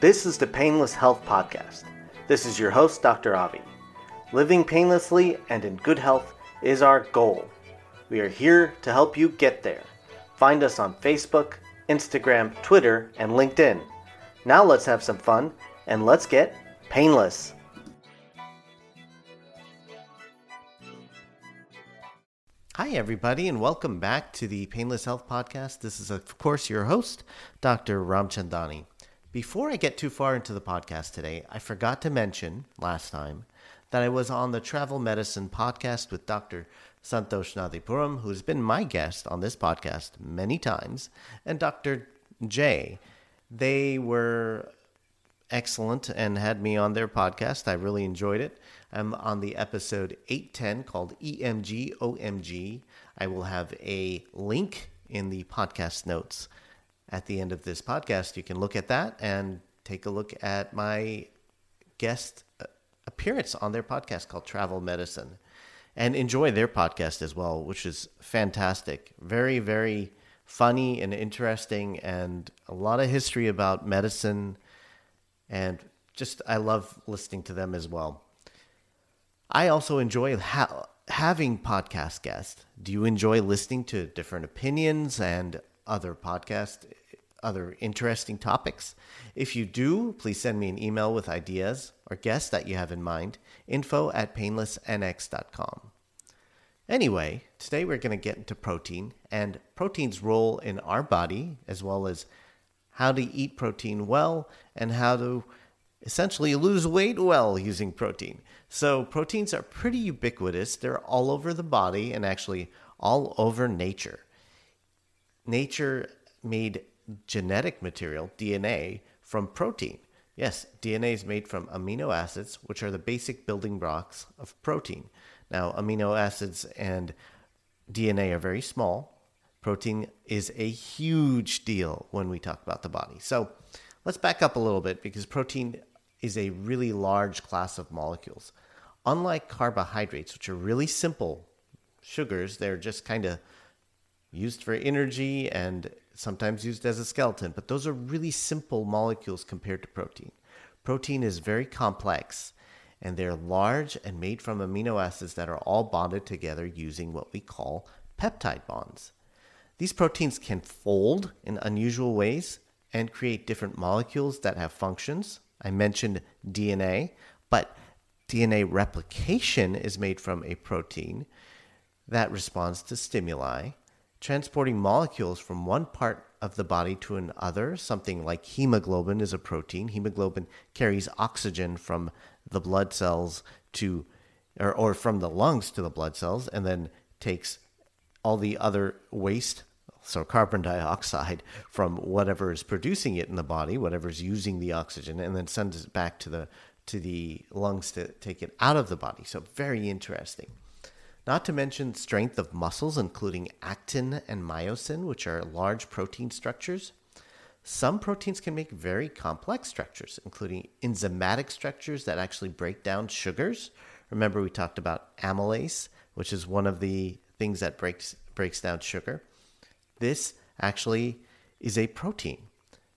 This is the Painless Health Podcast. This is your host, Dr. Avi. Living painlessly and in good health is our goal. We are here to help you get there. Find us on Facebook, Instagram, Twitter, and LinkedIn. Now let's have some fun and let's get painless. Hi, everybody, and welcome back to the Painless Health Podcast. This is, of course, your host, Dr. Ramchandani. Before I get too far into the podcast today, I forgot to mention last time that I was on the Travel Medicine podcast with Dr. Santosh Nathipuram, who's been my guest on this podcast many times, and Dr. Jay. They were excellent and had me on their podcast. I really enjoyed it. I'm on the episode 810 called EMG OMG. I will have a link in the podcast notes at the end of this podcast. You can look at that and take a look at my guest uh, appearance on their podcast called Travel Medicine and enjoy their podcast as well, which is fantastic. Very, very funny and interesting, and a lot of history about medicine. And just, I love listening to them as well. I also enjoy ha- having podcast guests. Do you enjoy listening to different opinions and other podcast, other interesting topics? If you do, please send me an email with ideas or guests that you have in mind. Info at painlessnx.com. Anyway, today we're going to get into protein and protein's role in our body, as well as how to eat protein well and how to essentially lose weight well using protein. So, proteins are pretty ubiquitous. They're all over the body and actually all over nature. Nature made genetic material, DNA, from protein. Yes, DNA is made from amino acids, which are the basic building blocks of protein. Now, amino acids and DNA are very small. Protein is a huge deal when we talk about the body. So, let's back up a little bit because protein is a really large class of molecules. Unlike carbohydrates, which are really simple sugars, they're just kind of used for energy and sometimes used as a skeleton, but those are really simple molecules compared to protein. Protein is very complex and they're large and made from amino acids that are all bonded together using what we call peptide bonds. These proteins can fold in unusual ways and create different molecules that have functions I mentioned DNA, but DNA replication is made from a protein that responds to stimuli, transporting molecules from one part of the body to another. Something like hemoglobin is a protein. Hemoglobin carries oxygen from the blood cells to, or, or from the lungs to the blood cells, and then takes all the other waste so carbon dioxide from whatever is producing it in the body, whatever is using the oxygen, and then sends it back to the to the lungs to take it out of the body. So very interesting. Not to mention strength of muscles, including actin and myosin, which are large protein structures. Some proteins can make very complex structures, including enzymatic structures that actually break down sugars. Remember, we talked about amylase, which is one of the things that breaks breaks down sugar. This actually is a protein.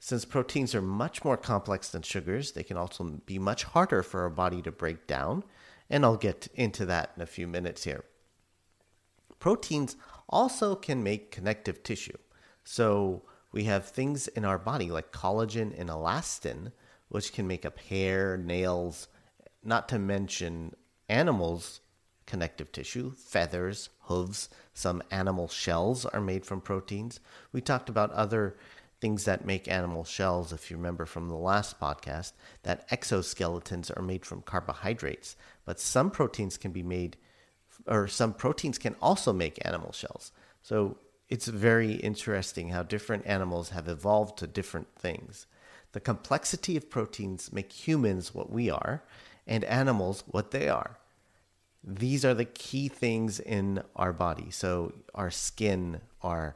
Since proteins are much more complex than sugars, they can also be much harder for our body to break down, and I'll get into that in a few minutes here. Proteins also can make connective tissue. So we have things in our body like collagen and elastin, which can make up hair, nails, not to mention animals' connective tissue, feathers, hooves, some animal shells are made from proteins. We talked about other things that make animal shells, if you remember from the last podcast, that exoskeletons are made from carbohydrates. But some proteins can be made, or some proteins can also make animal shells. So it's very interesting how different animals have evolved to different things. The complexity of proteins make humans what we are, and animals what they are these are the key things in our body. So our skin, our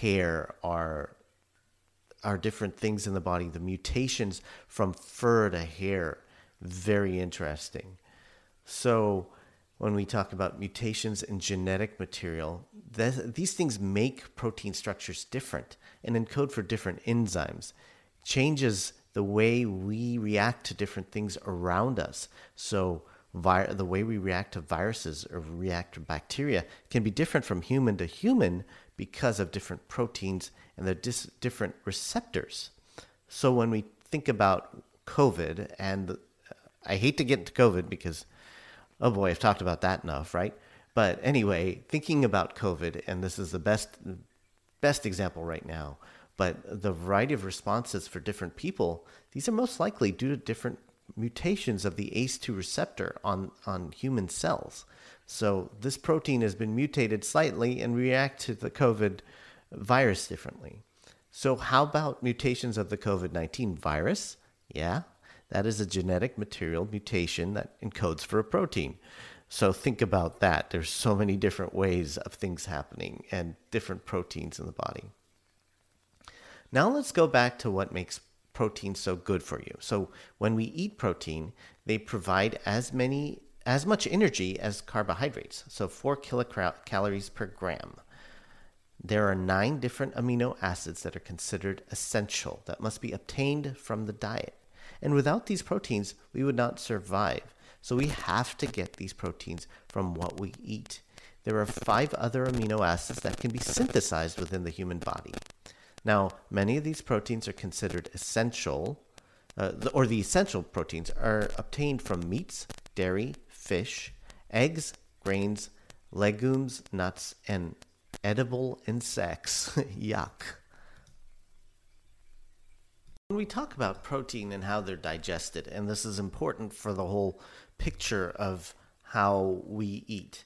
hair, our our different things in the body, the mutations from fur to hair, very interesting. So when we talk about mutations in genetic material, th- these things make protein structures different and encode for different enzymes. Changes the way we react to different things around us. So, vi- the way we react to viruses or react to bacteria can be different from human to human because of different proteins and their dis- different receptors. So, when we think about COVID, and uh, I hate to get into COVID because, oh boy, I've talked about that enough, right? But anyway, thinking about COVID, and this is the best best example right now, but the variety of responses for different people, these are most likely due to different mutations of the ACE2 receptor on, on human cells. So this protein has been mutated slightly and react to the COVID virus differently. So how about mutations of the COVID-19 virus? Yeah, that is a genetic material mutation that encodes for a protein. So think about that. There's so many different ways of things happening and different proteins in the body. Now let's go back to what makes protein so good for you. So when we eat protein, they provide as many as much energy as carbohydrates. So 4 kilocalories per gram. There are 9 different amino acids that are considered essential that must be obtained from the diet. And without these proteins, we would not survive. So we have to get these proteins from what we eat. There are five other amino acids that can be synthesized within the human body. Now, many of these proteins are considered essential, uh, or the essential proteins are obtained from meats, dairy, fish, eggs, grains, legumes, nuts, and edible insects. Yuck. When we talk about protein and how they're digested, and this is important for the whole picture of how we eat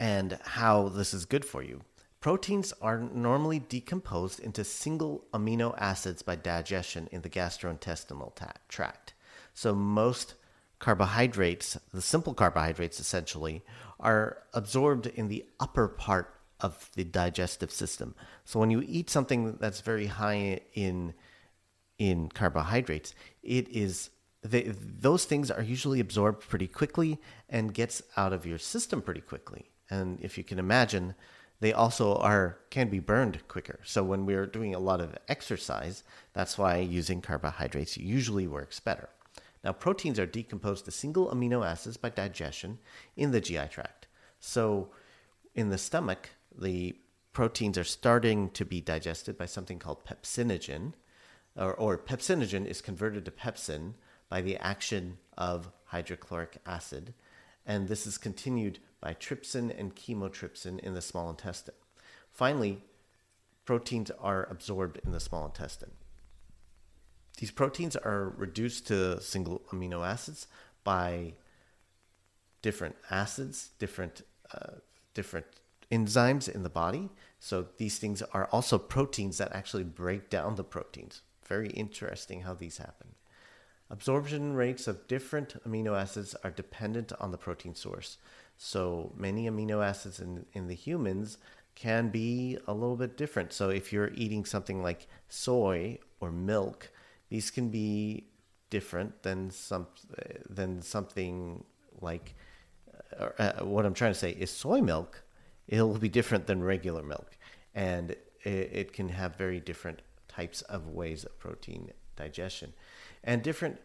and how this is good for you. Proteins are normally decomposed into single amino acids by digestion in the gastrointestinal tract. So most carbohydrates, the simple carbohydrates essentially, are absorbed in the upper part of the digestive system. So when you eat something that's very high in in carbohydrates, it is they, those things are usually absorbed pretty quickly and gets out of your system pretty quickly. And if you can imagine, they also are can be burned quicker. So when we're doing a lot of exercise, that's why using carbohydrates usually works better. Now proteins are decomposed to single amino acids by digestion in the GI tract. So in the stomach, the proteins are starting to be digested by something called pepsinogen, or, or pepsinogen is converted to pepsin by the action of hydrochloric acid, and this is continued by trypsin and chymotrypsin in the small intestine. Finally, proteins are absorbed in the small intestine. These proteins are reduced to single amino acids by different acids, different uh, different enzymes in the body. So these things are also proteins that actually break down the proteins. Very interesting how these happen. Absorption rates of different amino acids are dependent on the protein source. So many amino acids in, in the humans can be a little bit different. So if you're eating something like soy or milk, these can be different than some than something like uh, uh, what I'm trying to say is soy milk. It'll be different than regular milk, and it, it can have very different types of ways of protein digestion and different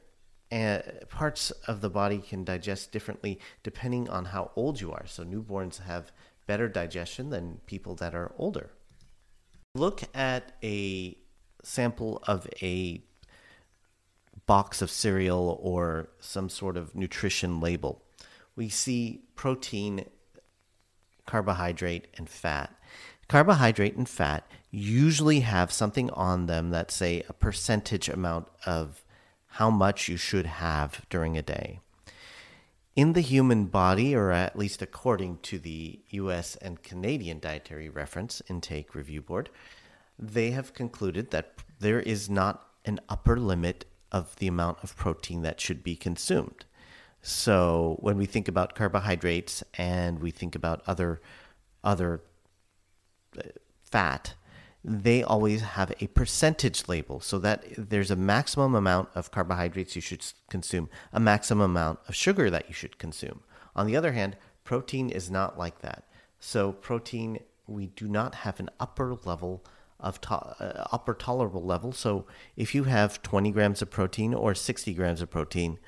uh, parts of the body can digest differently depending on how old you are. So newborns have better digestion than people that are older. Look at a sample of a box of cereal or some sort of nutrition label. We see protein, carbohydrate, and fat. Carbohydrate and fat usually have something on them that say a percentage amount of how much you should have during a day. In the human body, or at least according to the US and Canadian Dietary Reference Intake Review Board, they have concluded that there is not an upper limit of the amount of protein that should be consumed. So when we think about carbohydrates and we think about other other uh, fat, they always have a percentage label so that there's a maximum amount of carbohydrates you should consume, a maximum amount of sugar that you should consume. On the other hand, protein is not like that. So, protein, we do not have an upper level of to- uh, upper tolerable level. So if you have 20 grams of protein or 60 grams of protein,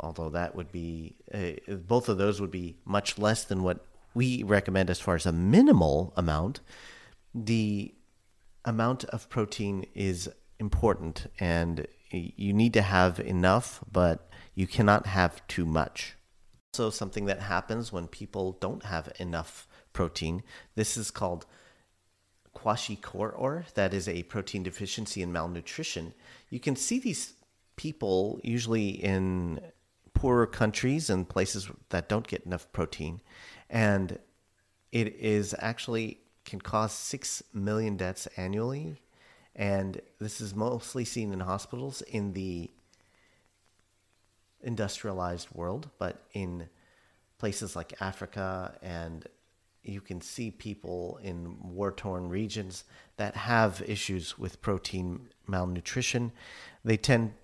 although that would be uh, both of those would be much less than what we recommend as far as a minimal amount, the amount of protein is important and you need to have enough, but you cannot have too much. So, something that happens when people don't have enough protein. This is called kwashiorkor, that is a protein deficiency and malnutrition. You can see these people usually in poorer countries and places that don't get enough protein. And it is actually can cause 6 million deaths annually. And this is mostly seen in hospitals in the industrialized world, but in places like Africa and you can see people in war torn regions that have issues with protein malnutrition. They tend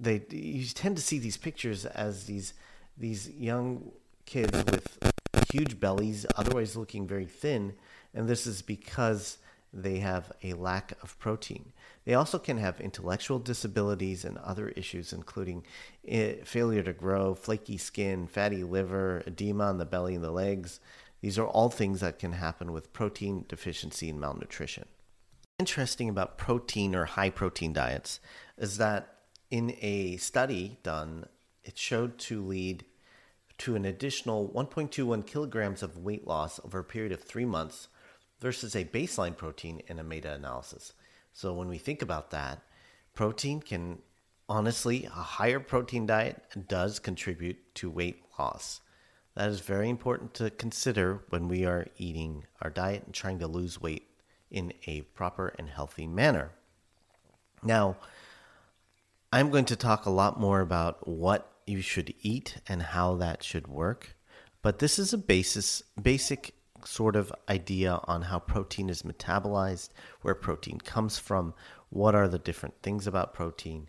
they you tend to see these pictures as these these young kids with huge bellies, otherwise looking very thin, and this is because they have a lack of protein. They also can have intellectual disabilities and other issues, including eh, failure to grow, flaky skin, fatty liver, edema on the belly and the legs. These are all things that can happen with protein deficiency and malnutrition. Interesting about protein or high protein diets is that in a study done, it showed to lead to an additional 1.21 kilograms of weight loss over a period of three months versus a baseline protein in a meta analysis. So when we think about that, protein can honestly, a higher protein diet does contribute to weight loss. That is very important to consider when we are eating our diet and trying to lose weight in a proper and healthy manner. Now, I'm going to talk a lot more about what you should eat and how that should work, but this is a basis basic sort of idea on how protein is metabolized, where protein comes from, what are the different things about protein.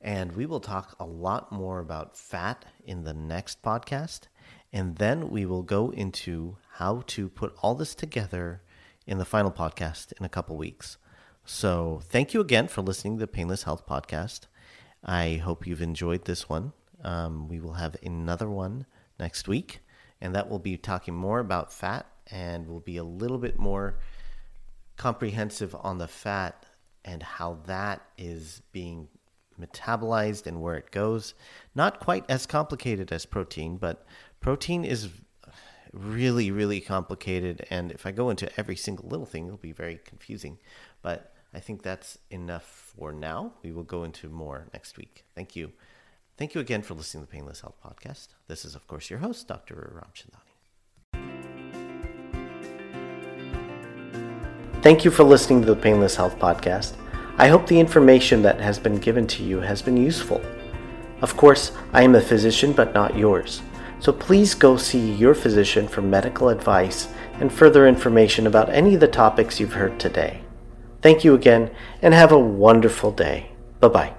And we will talk a lot more about fat in the next podcast. And then we will go into how to put all this together in the final podcast in a couple weeks. So, thank you again for listening to the Painless Health Podcast. I hope you've enjoyed this one. Um, we will have another one next week, and that will be talking more about fat and will be a little bit more comprehensive on the fat and how that is being metabolized and where it goes. Not quite as complicated as protein, but protein is really, really complicated. And if I go into every single little thing, it'll be very confusing. But I think that's enough for now. We will go into more next week. Thank you. Thank you again for listening to the Painless Health Podcast. This is, of course, your host, Dr. Ramchandani. Thank you for listening to the Painless Health Podcast. I hope the information that has been given to you has been useful. Of course, I am a physician, but not yours. So please go see your physician for medical advice and further information about any of the topics you've heard today. Thank you again, and have a wonderful day. Bye bye.